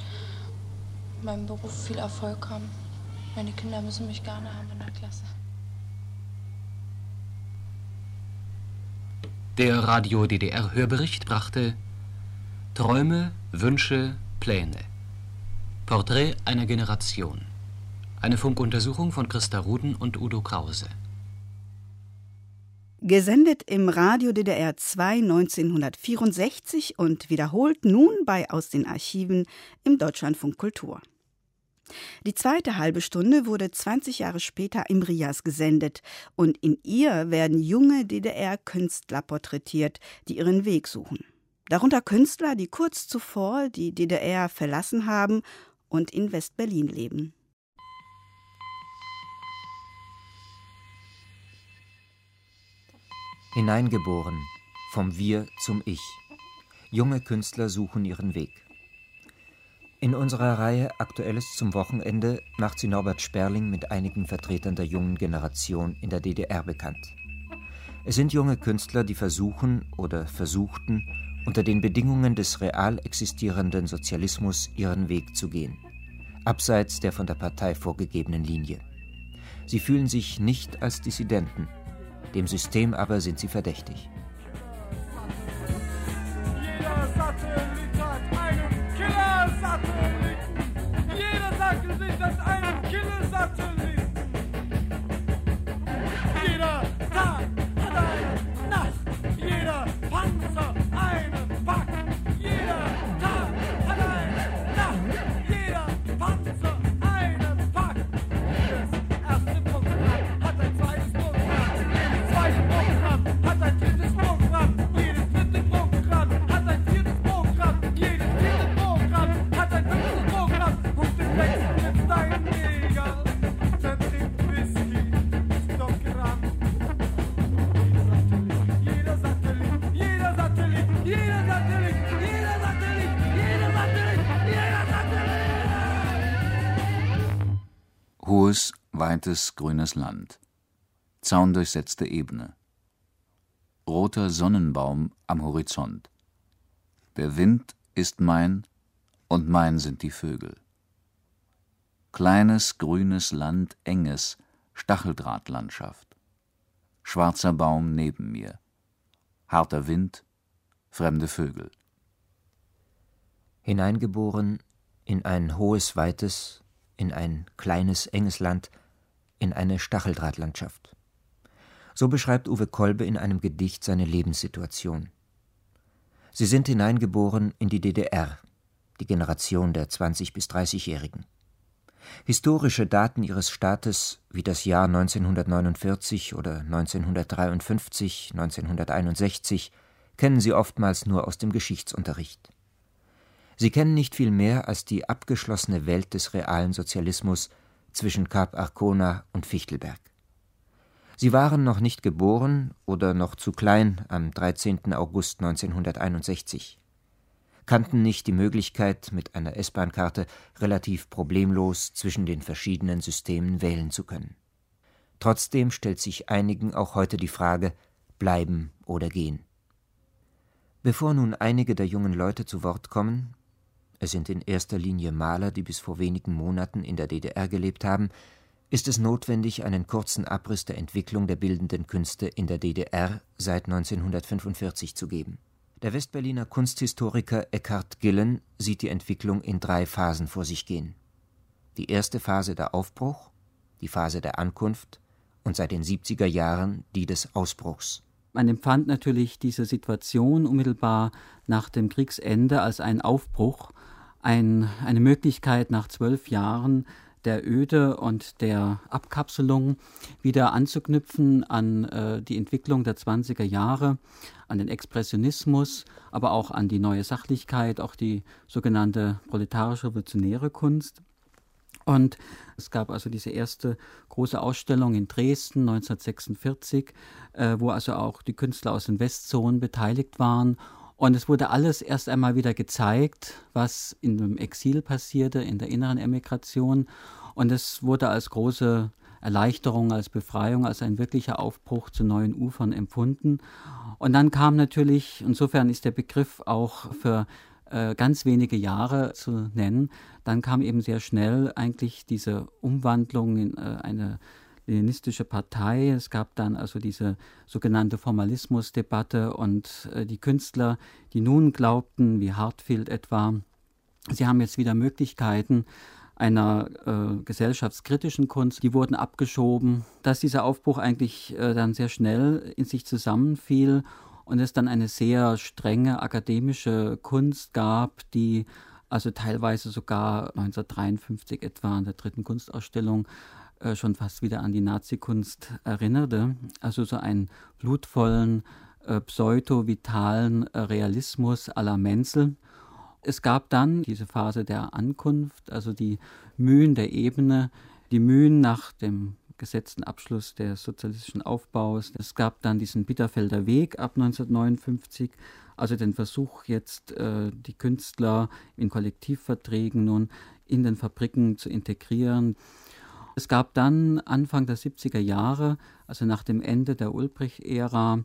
meinem Beruf viel Erfolg haben. Meine Kinder müssen mich gerne haben in der Klasse. Der Radio DDR Hörbericht brachte Träume, Wünsche, Pläne. Porträt einer Generation. Eine Funkuntersuchung von Christa Ruden und Udo Krause. Gesendet im Radio DDR 2 1964 und wiederholt nun bei Aus den Archiven im Deutschlandfunk Kultur. Die zweite halbe Stunde wurde 20 Jahre später im RIAS gesendet und in ihr werden junge DDR-Künstler porträtiert, die ihren Weg suchen. Darunter Künstler, die kurz zuvor die DDR verlassen haben und in West-Berlin leben. Hineingeboren, vom Wir zum Ich. Junge Künstler suchen ihren Weg. In unserer Reihe Aktuelles zum Wochenende macht sie Norbert Sperling mit einigen Vertretern der jungen Generation in der DDR bekannt. Es sind junge Künstler, die versuchen oder versuchten, unter den Bedingungen des real existierenden Sozialismus ihren Weg zu gehen, abseits der von der Partei vorgegebenen Linie. Sie fühlen sich nicht als Dissidenten, dem System aber sind sie verdächtig. Weites, grünes Land. Zaundurchsetzte Ebene. Roter Sonnenbaum am Horizont. Der Wind ist mein und mein sind die Vögel. Kleines, grünes Land, enges, Stacheldrahtlandschaft. Schwarzer Baum neben mir. Harter Wind, fremde Vögel. Hineingeboren in ein hohes, weites, in ein kleines, enges Land, in eine Stacheldrahtlandschaft. So beschreibt Uwe Kolbe in einem Gedicht seine Lebenssituation. Sie sind hineingeboren in die DDR, die Generation der 20- bis 30-Jährigen. Historische Daten ihres Staates wie das Jahr 1949 oder 1953, 1961 kennen sie oftmals nur aus dem Geschichtsunterricht. Sie kennen nicht viel mehr als die abgeschlossene Welt des realen Sozialismus zwischen Kap Arkona und Fichtelberg. Sie waren noch nicht geboren oder noch zu klein am 13. August 1961, kannten nicht die Möglichkeit, mit einer S-Bahn-Karte relativ problemlos zwischen den verschiedenen Systemen wählen zu können. Trotzdem stellt sich einigen auch heute die Frage, bleiben oder gehen. Bevor nun einige der jungen Leute zu Wort kommen, es sind in erster Linie Maler, die bis vor wenigen Monaten in der DDR gelebt haben, ist es notwendig, einen kurzen Abriss der Entwicklung der bildenden Künste in der DDR seit 1945 zu geben. Der Westberliner Kunsthistoriker Eckhard Gillen sieht die Entwicklung in drei Phasen vor sich gehen. Die erste Phase der Aufbruch, die Phase der Ankunft und seit den 70er Jahren die des Ausbruchs. Man empfand natürlich diese Situation unmittelbar nach dem Kriegsende als einen Aufbruch, ein, eine Möglichkeit nach zwölf Jahren der Öde und der Abkapselung wieder anzuknüpfen an äh, die Entwicklung der 20er Jahre, an den Expressionismus, aber auch an die neue Sachlichkeit, auch die sogenannte proletarisch-revolutionäre Kunst. Und es gab also diese erste große Ausstellung in Dresden 1946, äh, wo also auch die Künstler aus den Westzonen beteiligt waren Und es wurde alles erst einmal wieder gezeigt, was in dem Exil passierte, in der inneren Emigration. Und es wurde als große Erleichterung, als Befreiung, als ein wirklicher Aufbruch zu neuen Ufern empfunden. Und dann kam natürlich, insofern ist der Begriff auch für äh, ganz wenige Jahre zu nennen, dann kam eben sehr schnell eigentlich diese Umwandlung in äh, eine leninistische Partei. Es gab dann also diese sogenannte Formalismusdebatte und äh, die Künstler, die nun glaubten, wie Hartfield etwa, sie haben jetzt wieder Möglichkeiten, einer äh, gesellschaftskritischen Kunst, die wurden abgeschoben, dass dieser Aufbruch eigentlich äh, dann sehr schnell in sich zusammenfiel und es dann eine sehr strenge akademische Kunst gab, die also teilweise sogar 1953 etwa an der dritten Kunstausstellung äh, schon fast wieder an die Nazikunst erinnerte. Also so einen blutvollen, äh, pseudo-vitalen äh, Realismus à la Menzel. Es gab dann diese Phase der Ankunft, also die Mühen der Ebene, die Mühen nach dem gesetzten Abschluss des sozialistischen Aufbaus. Es gab dann diesen Bitterfelder Weg ab 1959, also den Versuch jetzt äh, die Künstler in Kollektivverträgen nun in den Fabriken zu integrieren. Es gab dann Anfang der 70er Jahre, also nach dem Ende der Ulbricht-Ära,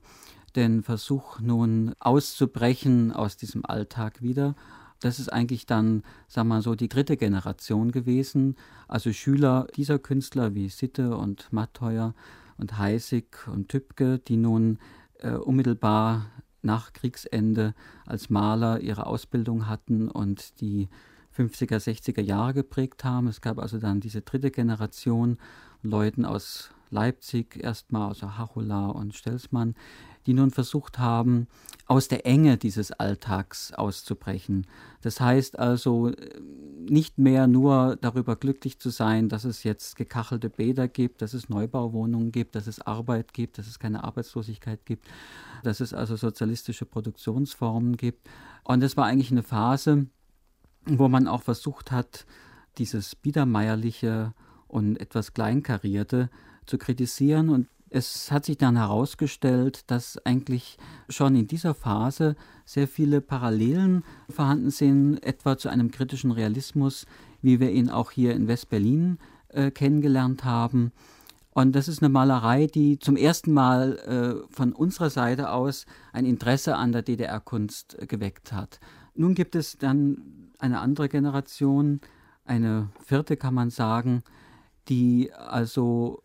den Versuch nun auszubrechen aus diesem Alltag wieder das ist eigentlich dann, sagen wir mal so, die dritte Generation gewesen. Also Schüler dieser Künstler wie Sitte und Matteuer und Heisig und Tübke, die nun äh, unmittelbar nach Kriegsende als Maler ihre Ausbildung hatten und die 50er, 60er Jahre geprägt haben. Es gab also dann diese dritte Generation Leuten aus Leipzig, erstmal aus Hachula und Stelzmann, die nun versucht haben, aus der Enge dieses Alltags auszubrechen. Das heißt also nicht mehr nur darüber glücklich zu sein, dass es jetzt gekachelte Bäder gibt, dass es Neubauwohnungen gibt, dass es Arbeit gibt, dass es keine Arbeitslosigkeit gibt, dass es also sozialistische Produktionsformen gibt. Und das war eigentlich eine Phase, wo man auch versucht hat, dieses biedermeierliche und etwas kleinkarierte zu kritisieren und es hat sich dann herausgestellt, dass eigentlich schon in dieser Phase sehr viele Parallelen vorhanden sind, etwa zu einem kritischen Realismus, wie wir ihn auch hier in West-Berlin äh, kennengelernt haben. Und das ist eine Malerei, die zum ersten Mal äh, von unserer Seite aus ein Interesse an der DDR-Kunst geweckt hat. Nun gibt es dann eine andere Generation, eine vierte kann man sagen, die also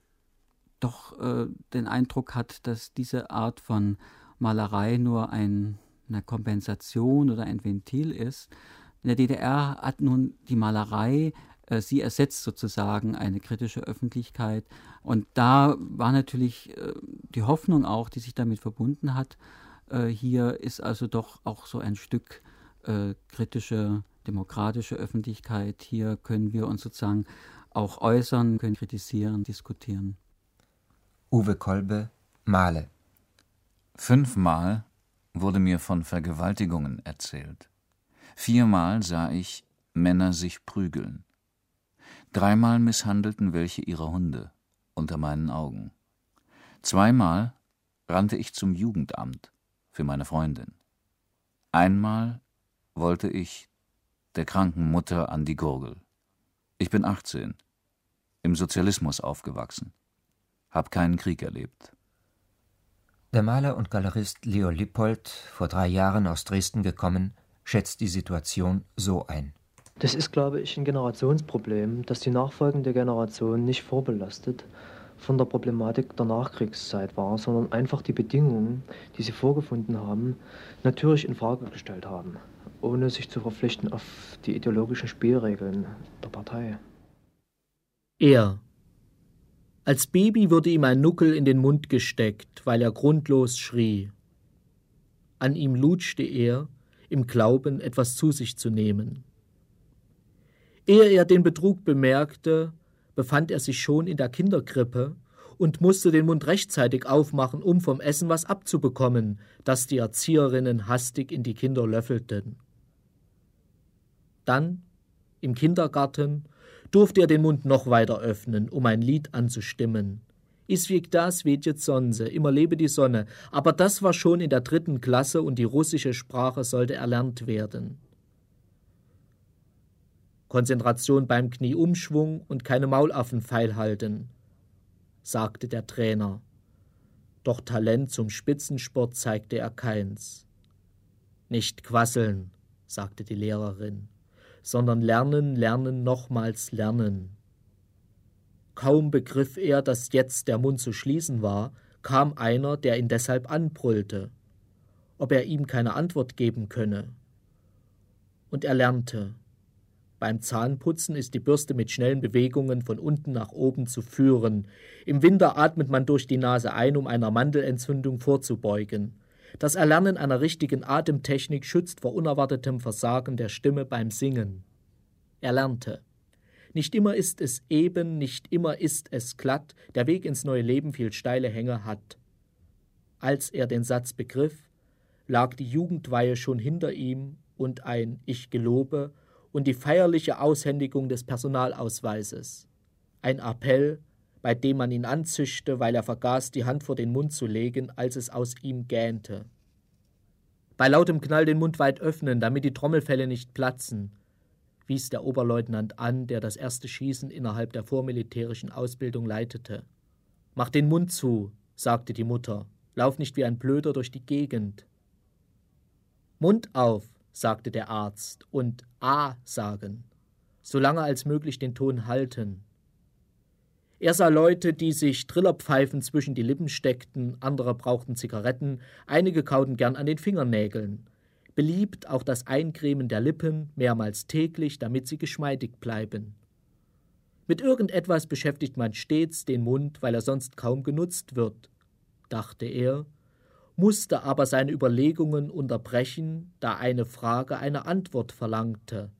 doch äh, den Eindruck hat, dass diese Art von Malerei nur ein, eine Kompensation oder ein Ventil ist. In der DDR hat nun die Malerei, äh, sie ersetzt sozusagen eine kritische Öffentlichkeit. Und da war natürlich äh, die Hoffnung auch, die sich damit verbunden hat, äh, hier ist also doch auch so ein Stück äh, kritische, demokratische Öffentlichkeit. Hier können wir uns sozusagen auch äußern, können kritisieren, diskutieren. Uwe Kolbe, Male. Fünfmal wurde mir von Vergewaltigungen erzählt. Viermal sah ich Männer sich prügeln. Dreimal misshandelten welche ihre Hunde unter meinen Augen. Zweimal rannte ich zum Jugendamt für meine Freundin. Einmal wollte ich der kranken Mutter an die Gurgel. Ich bin 18, im Sozialismus aufgewachsen. Hab keinen Krieg erlebt. Der Maler und Galerist Leo Lippold, vor drei Jahren aus Dresden gekommen, schätzt die Situation so ein. Das ist, glaube ich, ein Generationsproblem, dass die nachfolgende Generation nicht vorbelastet von der Problematik der Nachkriegszeit war, sondern einfach die Bedingungen, die sie vorgefunden haben, natürlich in Frage gestellt haben, ohne sich zu verpflichten auf die ideologischen Spielregeln der Partei. Er, als Baby wurde ihm ein Nuckel in den Mund gesteckt, weil er grundlos schrie. An ihm lutschte er, im Glauben, etwas zu sich zu nehmen. Ehe er den Betrug bemerkte, befand er sich schon in der Kinderkrippe und musste den Mund rechtzeitig aufmachen, um vom Essen was abzubekommen, das die Erzieherinnen hastig in die Kinder löffelten. Dann, im Kindergarten, durfte er den Mund noch weiter öffnen, um ein Lied anzustimmen. Is wie das weht Sonse, immer lebe die Sonne. Aber das war schon in der dritten Klasse und die russische Sprache sollte erlernt werden. Konzentration beim Knieumschwung und keine Maulaffen feilhalten, sagte der Trainer. Doch Talent zum Spitzensport zeigte er keins. Nicht quasseln, sagte die Lehrerin, sondern lernen, lernen, nochmals lernen. Kaum begriff er, dass jetzt der Mund zu schließen war, kam einer, der ihn deshalb anbrüllte, ob er ihm keine Antwort geben könne. Und er lernte. Beim Zahnputzen ist die Bürste mit schnellen Bewegungen von unten nach oben zu führen. Im Winter atmet man durch die Nase ein, um einer Mandelentzündung vorzubeugen. Das Erlernen einer richtigen Atemtechnik schützt vor unerwartetem Versagen der Stimme beim Singen. Er lernte. Nicht immer ist es eben, nicht immer ist es glatt, der Weg ins neue Leben viel steile Hänge hat. Als er den Satz begriff, lag die Jugendweihe schon hinter ihm und ein Ich gelobe und die feierliche Aushändigung des Personalausweises. Ein Appell, bei dem man ihn anzischte, weil er vergaß, die Hand vor den Mund zu legen, als es aus ihm gähnte. Bei lautem Knall den Mund weit öffnen, damit die Trommelfälle nicht platzen, wies der Oberleutnant an, der das erste Schießen innerhalb der vormilitärischen Ausbildung leitete. Mach den Mund zu, sagte die Mutter. Lauf nicht wie ein Blöder durch die Gegend. Mund auf, sagte der Arzt, und A sagen. Solange als möglich den Ton halten. Er sah Leute, die sich Trillerpfeifen zwischen die Lippen steckten, andere brauchten Zigaretten, einige kauten gern an den Fingernägeln beliebt auch das Eincremen der Lippen mehrmals täglich, damit sie geschmeidig bleiben. Mit irgendetwas beschäftigt man stets den Mund, weil er sonst kaum genutzt wird, dachte er, musste aber seine Überlegungen unterbrechen, da eine Frage eine Antwort verlangte.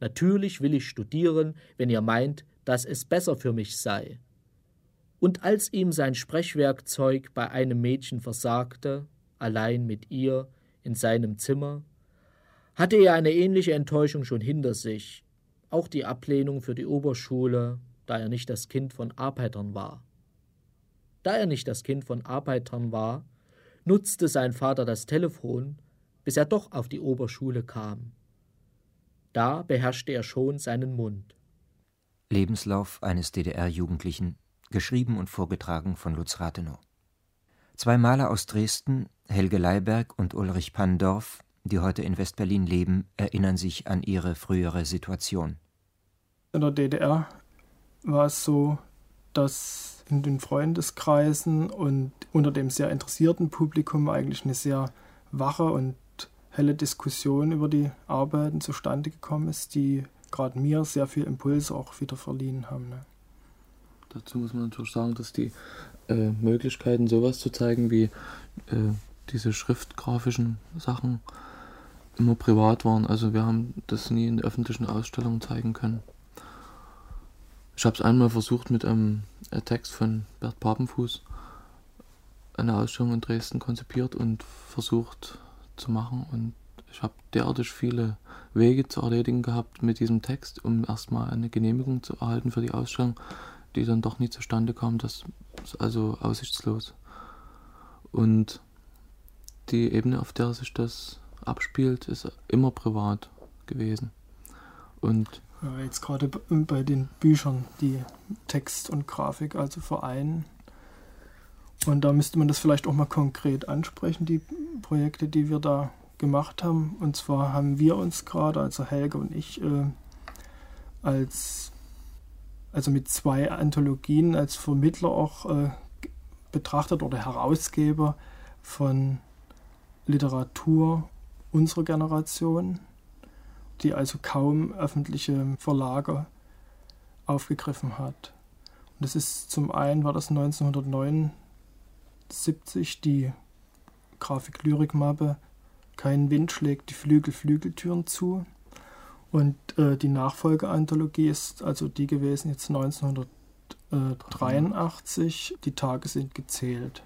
Natürlich will ich studieren, wenn ihr meint, dass es besser für mich sei. Und als ihm sein Sprechwerkzeug bei einem Mädchen versagte, allein mit ihr, in seinem Zimmer, hatte er eine ähnliche Enttäuschung schon hinter sich, auch die Ablehnung für die Oberschule, da er nicht das Kind von Arbeitern war. Da er nicht das Kind von Arbeitern war, nutzte sein Vater das Telefon, bis er doch auf die Oberschule kam. Da beherrschte er schon seinen Mund. Lebenslauf eines DDR-Jugendlichen, geschrieben und vorgetragen von Lutz Rathenow. Zwei Maler aus Dresden, Helge Leiberg und Ulrich Pandorf, die heute in Westberlin leben, erinnern sich an ihre frühere Situation. In der DDR war es so, dass in den Freundeskreisen und unter dem sehr interessierten Publikum eigentlich eine sehr wache und helle Diskussion über die Arbeiten zustande gekommen ist, die gerade mir sehr viel Impuls auch wieder verliehen haben. Ne? Dazu muss man natürlich sagen, dass die äh, Möglichkeiten, sowas zu zeigen, wie äh, diese schriftgrafischen Sachen immer privat waren. Also wir haben das nie in öffentlichen Ausstellungen zeigen können. Ich habe es einmal versucht mit einem äh, Text von Bert Papenfuß, eine Ausstellung in Dresden konzipiert und versucht zu machen. Und ich habe derartig viele Wege zu erledigen gehabt mit diesem Text, um erstmal eine Genehmigung zu erhalten für die Ausstellung, die dann doch nie zustande kam. Das ist also aussichtslos. Und die Ebene, auf der sich das abspielt, ist immer privat gewesen. Und jetzt gerade bei den Büchern, die Text und Grafik also vereinen. Und da müsste man das vielleicht auch mal konkret ansprechen, die Projekte, die wir da gemacht haben. Und zwar haben wir uns gerade, also Helge und ich, äh, als also mit zwei Anthologien als Vermittler auch äh, betrachtet oder Herausgeber von Literatur unserer Generation, die also kaum öffentliche Verlage aufgegriffen hat. Und das ist zum einen war das 1979 die Grafik-Lyrik-Mappe Kein Wind schlägt die Flügel Flügeltüren zu. Und äh, die Nachfolgeanthologie ist also die gewesen jetzt 1983. Die Tage sind gezählt.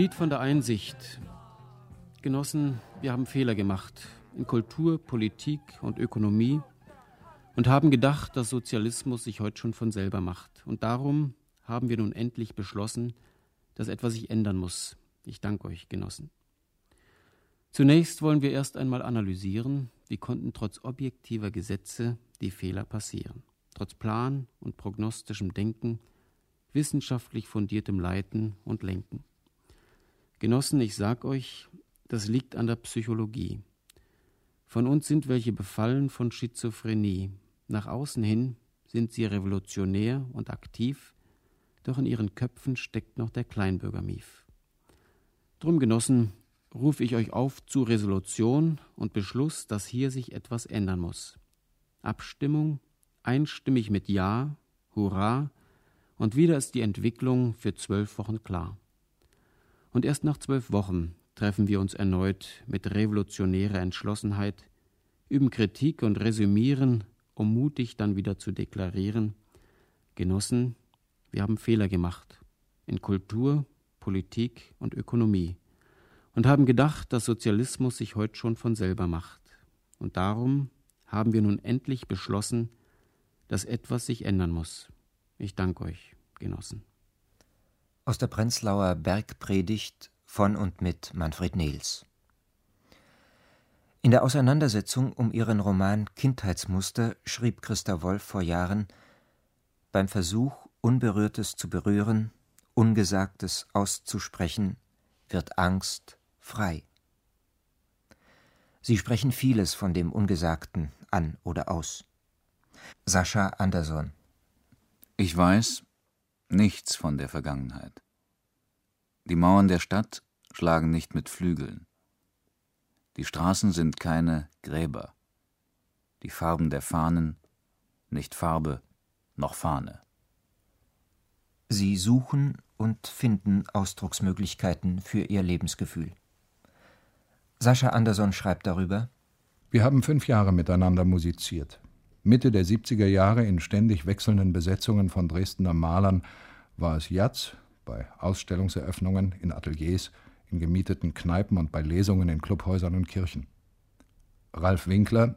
Lied von der Einsicht. Genossen, wir haben Fehler gemacht in Kultur, Politik und Ökonomie und haben gedacht, dass Sozialismus sich heute schon von selber macht. Und darum haben wir nun endlich beschlossen, dass etwas sich ändern muss. Ich danke euch, Genossen. Zunächst wollen wir erst einmal analysieren, wie konnten trotz objektiver Gesetze die Fehler passieren. Trotz Plan und prognostischem Denken, wissenschaftlich fundiertem Leiten und Lenken. Genossen, ich sag euch, das liegt an der Psychologie. Von uns sind welche befallen von Schizophrenie. Nach außen hin sind sie revolutionär und aktiv, doch in ihren Köpfen steckt noch der Kleinbürgermief. Drum, Genossen, rufe ich euch auf zu Resolution und Beschluss, dass hier sich etwas ändern muss. Abstimmung einstimmig mit Ja, Hurra, und wieder ist die Entwicklung für zwölf Wochen klar. Und erst nach zwölf Wochen treffen wir uns erneut mit revolutionärer Entschlossenheit, üben Kritik und resümieren, um mutig dann wieder zu deklarieren, Genossen, wir haben Fehler gemacht in Kultur, Politik und Ökonomie und haben gedacht, dass Sozialismus sich heute schon von selber macht. Und darum haben wir nun endlich beschlossen, dass etwas sich ändern muss. Ich danke euch, Genossen. Aus der Prenzlauer Bergpredigt von und mit Manfred Nehls. In der Auseinandersetzung um ihren Roman Kindheitsmuster schrieb Christa Wolf vor Jahren Beim Versuch, Unberührtes zu berühren, Ungesagtes auszusprechen, wird Angst frei. Sie sprechen vieles von dem Ungesagten an oder aus. Sascha Anderson Ich weiß nichts von der Vergangenheit. Die Mauern der Stadt schlagen nicht mit Flügeln. Die Straßen sind keine Gräber. Die Farben der Fahnen nicht Farbe noch Fahne. Sie suchen und finden Ausdrucksmöglichkeiten für ihr Lebensgefühl. Sascha Anderson schreibt darüber: Wir haben fünf Jahre miteinander musiziert. Mitte der 70er Jahre in ständig wechselnden Besetzungen von Dresdner Malern war es Jatz bei Ausstellungseröffnungen in Ateliers, in gemieteten Kneipen und bei Lesungen in Clubhäusern und Kirchen. Ralf Winkler,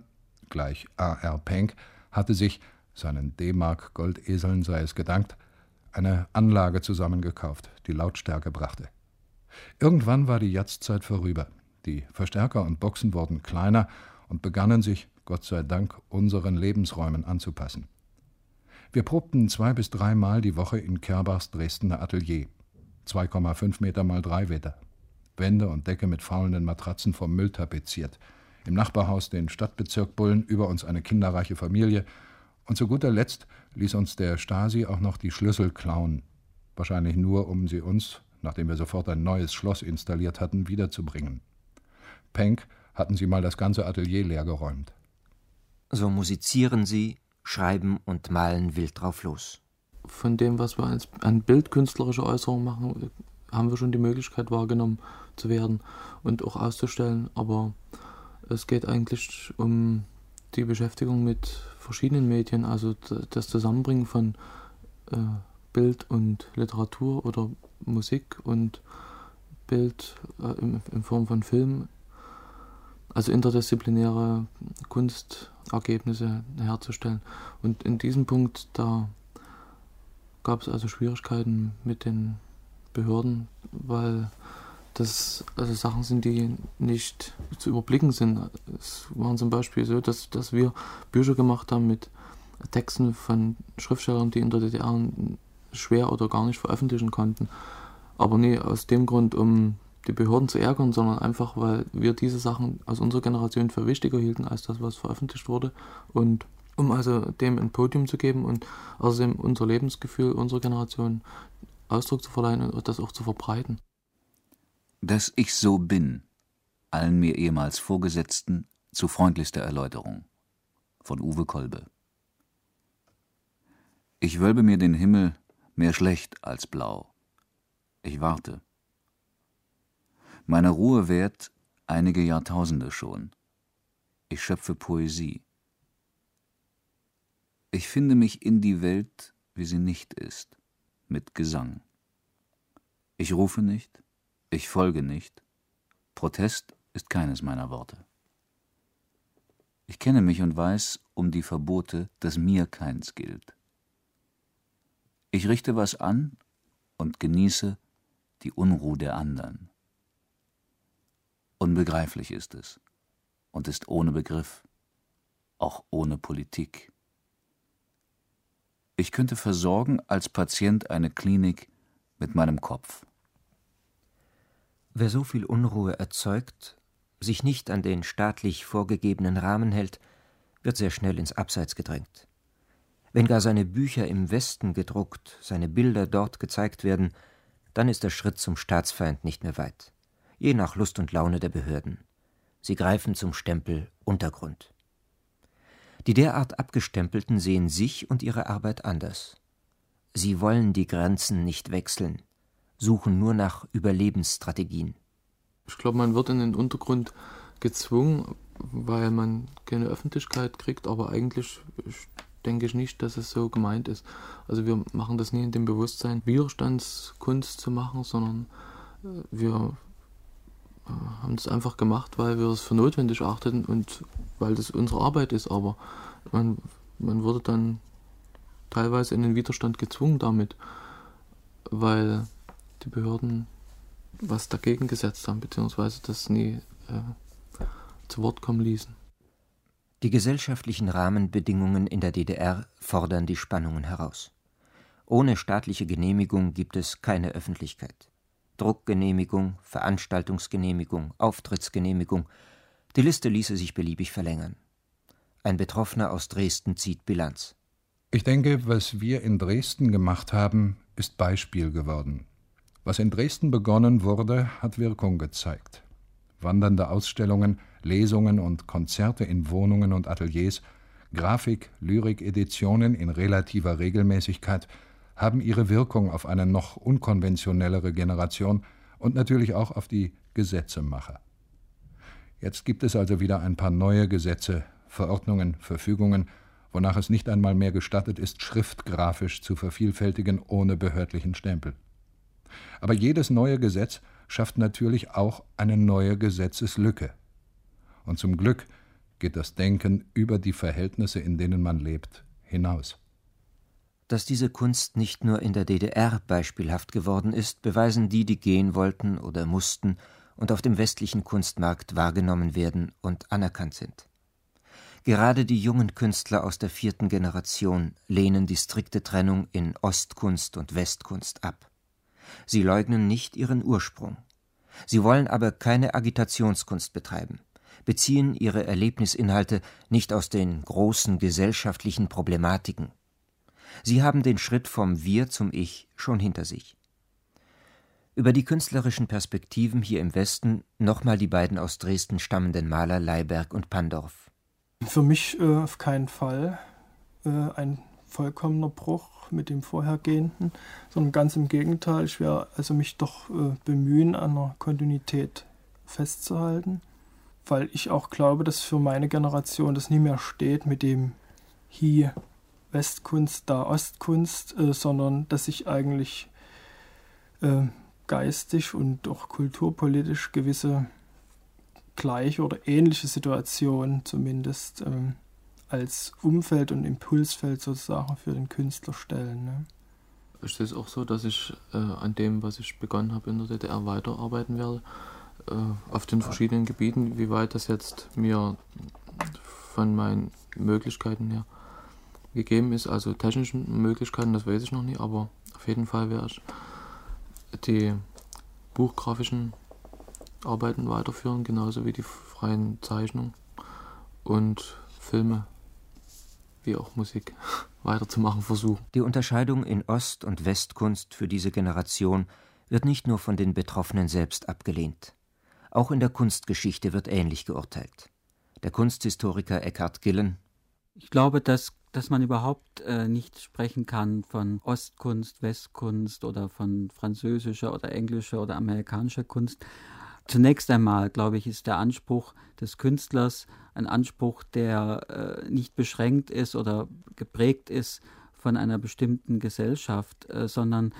gleich A.R. Penck, hatte sich, seinen D-Mark Goldeseln sei es gedankt, eine Anlage zusammengekauft, die Lautstärke brachte. Irgendwann war die Jatzzeit vorüber. Die Verstärker und Boxen wurden kleiner und begannen sich, Gott sei Dank, unseren Lebensräumen anzupassen. Wir probten zwei bis dreimal die Woche in Kerbachs Dresdner Atelier. 2,5 Meter mal drei Meter. Wände und Decke mit faulenden Matratzen vom Müll tapeziert. Im Nachbarhaus den Stadtbezirk Bullen, über uns eine kinderreiche Familie. Und zu guter Letzt ließ uns der Stasi auch noch die Schlüssel klauen. Wahrscheinlich nur, um sie uns, nachdem wir sofort ein neues Schloss installiert hatten, wiederzubringen. Penck hatten sie mal das ganze Atelier leergeräumt. So musizieren sie, schreiben und malen wild drauf los. Von dem, was wir als an bildkünstlerische Äußerung machen, haben wir schon die Möglichkeit wahrgenommen zu werden und auch auszustellen. Aber es geht eigentlich um die Beschäftigung mit verschiedenen Medien, also das Zusammenbringen von äh, Bild und Literatur oder Musik und Bild äh, in, in Form von Film also interdisziplinäre Kunstergebnisse herzustellen. Und in diesem Punkt, da gab es also Schwierigkeiten mit den Behörden, weil das also Sachen sind, die nicht zu überblicken sind. Es waren zum Beispiel so, dass, dass wir Bücher gemacht haben mit Texten von Schriftstellern, die in der DDR schwer oder gar nicht veröffentlichen konnten. Aber nee, aus dem Grund, um die Behörden zu ärgern, sondern einfach, weil wir diese Sachen aus unserer Generation für wichtiger hielten als das, was veröffentlicht wurde. Und um also dem ein Podium zu geben und außerdem unser Lebensgefühl unserer Generation Ausdruck zu verleihen und das auch zu verbreiten. Dass ich so bin, allen mir ehemals Vorgesetzten zu freundlichster Erläuterung. Von Uwe Kolbe. Ich wölbe mir den Himmel mehr schlecht als blau. Ich warte Meiner Ruhe währt einige Jahrtausende schon. Ich schöpfe Poesie. Ich finde mich in die Welt, wie sie nicht ist, mit Gesang. Ich rufe nicht, Ich folge nicht. Protest ist keines meiner Worte. Ich kenne mich und weiß um die Verbote, dass mir keins gilt. Ich richte was an und genieße die Unruhe der anderen. Unbegreiflich ist es und ist ohne Begriff, auch ohne Politik. Ich könnte versorgen als Patient eine Klinik mit meinem Kopf. Wer so viel Unruhe erzeugt, sich nicht an den staatlich vorgegebenen Rahmen hält, wird sehr schnell ins Abseits gedrängt. Wenn gar seine Bücher im Westen gedruckt, seine Bilder dort gezeigt werden, dann ist der Schritt zum Staatsfeind nicht mehr weit, je nach Lust und Laune der Behörden. Sie greifen zum Stempel Untergrund. Die derart Abgestempelten sehen sich und ihre Arbeit anders. Sie wollen die Grenzen nicht wechseln, suchen nur nach Überlebensstrategien. Ich glaube, man wird in den Untergrund gezwungen, weil man keine Öffentlichkeit kriegt, aber eigentlich denke ich nicht, dass es so gemeint ist. Also wir machen das nie in dem Bewusstsein, Widerstandskunst zu machen, sondern äh, wir haben das einfach gemacht, weil wir es für notwendig achteten und weil das unsere Arbeit ist. Aber man, man wurde dann teilweise in den Widerstand gezwungen damit, weil die Behörden was dagegen gesetzt haben, beziehungsweise das nie äh, zu Wort kommen ließen. Die gesellschaftlichen Rahmenbedingungen in der DDR fordern die Spannungen heraus. Ohne staatliche Genehmigung gibt es keine Öffentlichkeit. Druckgenehmigung, Veranstaltungsgenehmigung, Auftrittsgenehmigung, die Liste ließe sich beliebig verlängern. Ein Betroffener aus Dresden zieht Bilanz. Ich denke, was wir in Dresden gemacht haben, ist Beispiel geworden. Was in Dresden begonnen wurde, hat Wirkung gezeigt. Wandernde Ausstellungen, Lesungen und Konzerte in Wohnungen und Ateliers, Grafik, Lyrik-Editionen in relativer Regelmäßigkeit haben ihre Wirkung auf eine noch unkonventionellere Generation und natürlich auch auf die Gesetzemacher. Jetzt gibt es also wieder ein paar neue Gesetze, Verordnungen, Verfügungen, wonach es nicht einmal mehr gestattet ist, schriftgrafisch zu vervielfältigen ohne behördlichen Stempel. Aber jedes neue Gesetz schafft natürlich auch eine neue Gesetzeslücke. Und zum Glück geht das Denken über die Verhältnisse, in denen man lebt, hinaus. Dass diese Kunst nicht nur in der DDR beispielhaft geworden ist, beweisen die, die gehen wollten oder mussten und auf dem westlichen Kunstmarkt wahrgenommen werden und anerkannt sind. Gerade die jungen Künstler aus der vierten Generation lehnen die strikte Trennung in Ostkunst und Westkunst ab. Sie leugnen nicht ihren Ursprung. Sie wollen aber keine Agitationskunst betreiben, beziehen ihre Erlebnisinhalte nicht aus den großen gesellschaftlichen Problematiken. Sie haben den Schritt vom Wir zum Ich schon hinter sich. Über die künstlerischen Perspektiven hier im Westen nochmal die beiden aus Dresden stammenden Maler Leiberg und Pandorf. Für mich äh, auf keinen Fall äh, ein vollkommener Bruch mit dem vorhergehenden, sondern ganz im Gegenteil. Ich werde also mich doch äh, bemühen, an einer Kontinuität festzuhalten, weil ich auch glaube, dass für meine Generation das nie mehr steht mit dem hier Westkunst, da Ostkunst, äh, sondern dass sich eigentlich äh, geistig und auch kulturpolitisch gewisse gleiche oder ähnliche Situationen zumindest ähm, als Umfeld und Impulsfeld sozusagen für den Künstler stellen. Ne? Ich sehe es auch so, dass ich äh, an dem, was ich begonnen habe in der DDR, weiterarbeiten werde, äh, auf den verschiedenen Gebieten. Wie weit das jetzt mir von meinen Möglichkeiten her gegeben ist, also technischen Möglichkeiten, das weiß ich noch nicht, aber auf jeden Fall werde ich die buchgrafischen Arbeiten weiterführen, genauso wie die freien Zeichnungen und Filme wie auch Musik weiterzumachen versuchen. Die Unterscheidung in Ost- und Westkunst für diese Generation wird nicht nur von den Betroffenen selbst abgelehnt. Auch in der Kunstgeschichte wird ähnlich geurteilt. Der Kunsthistoriker Eckhard Gillen Ich glaube, dass, dass man überhaupt äh, nicht sprechen kann von Ostkunst, Westkunst oder von französischer oder englischer oder amerikanischer Kunst. Zunächst einmal, glaube ich, ist der Anspruch des Künstlers ein Anspruch, der äh, nicht beschränkt ist oder geprägt ist von einer bestimmten Gesellschaft, äh, sondern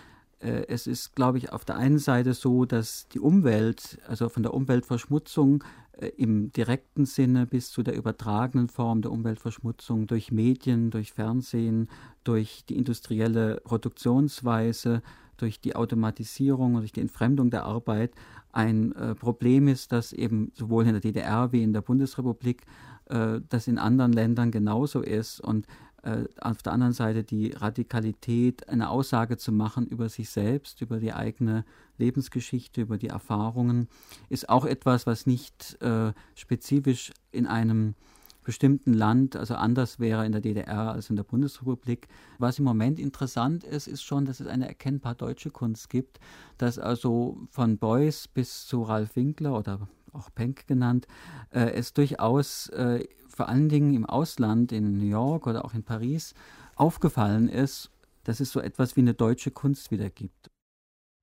es ist, glaube ich, auf der einen Seite so, dass die Umwelt, also von der Umweltverschmutzung äh, im direkten Sinne bis zu der übertragenen Form der Umweltverschmutzung durch Medien, durch Fernsehen, durch die industrielle Produktionsweise, durch die Automatisierung und durch die Entfremdung der Arbeit ein äh, Problem ist, das eben sowohl in der DDR wie in der Bundesrepublik, äh, das in anderen Ländern genauso ist. Und äh, auf der anderen Seite die Radikalität, eine Aussage zu machen über sich selbst, über die eigene Lebensgeschichte, über die Erfahrungen, ist auch etwas, was nicht äh, spezifisch in einem bestimmten Land, also anders wäre in der DDR als in der Bundesrepublik. Was im Moment interessant ist, ist schon, dass es eine erkennbar deutsche Kunst gibt, dass also von Beuys bis zu Ralf Winkler oder auch Penck genannt, äh, es durchaus äh, vor allen Dingen im Ausland, in New York oder auch in Paris, aufgefallen ist, dass es so etwas wie eine deutsche Kunst wieder gibt.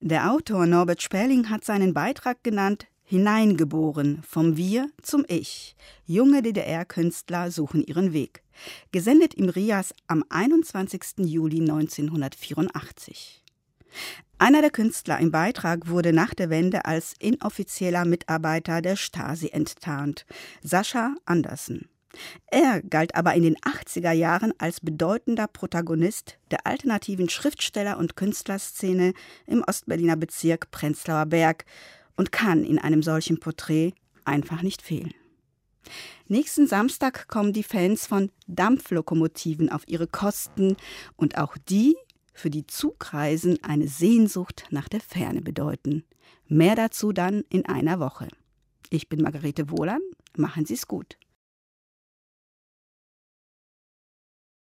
Der Autor Norbert Sperling hat seinen Beitrag genannt Hineingeboren vom Wir zum Ich. Junge DDR-Künstler suchen ihren Weg. Gesendet im Rias am 21. Juli 1984. Einer der Künstler im Beitrag wurde nach der Wende als inoffizieller Mitarbeiter der Stasi enttarnt, Sascha Andersen. Er galt aber in den 80er Jahren als bedeutender Protagonist der alternativen Schriftsteller- und Künstlerszene im Ostberliner Bezirk Prenzlauer Berg und kann in einem solchen Porträt einfach nicht fehlen. Nächsten Samstag kommen die Fans von Dampflokomotiven auf ihre Kosten und auch die, für die Zugreisen eine Sehnsucht nach der Ferne bedeuten. Mehr dazu dann in einer Woche. Ich bin Margarete Wohlan. Machen Sie es gut.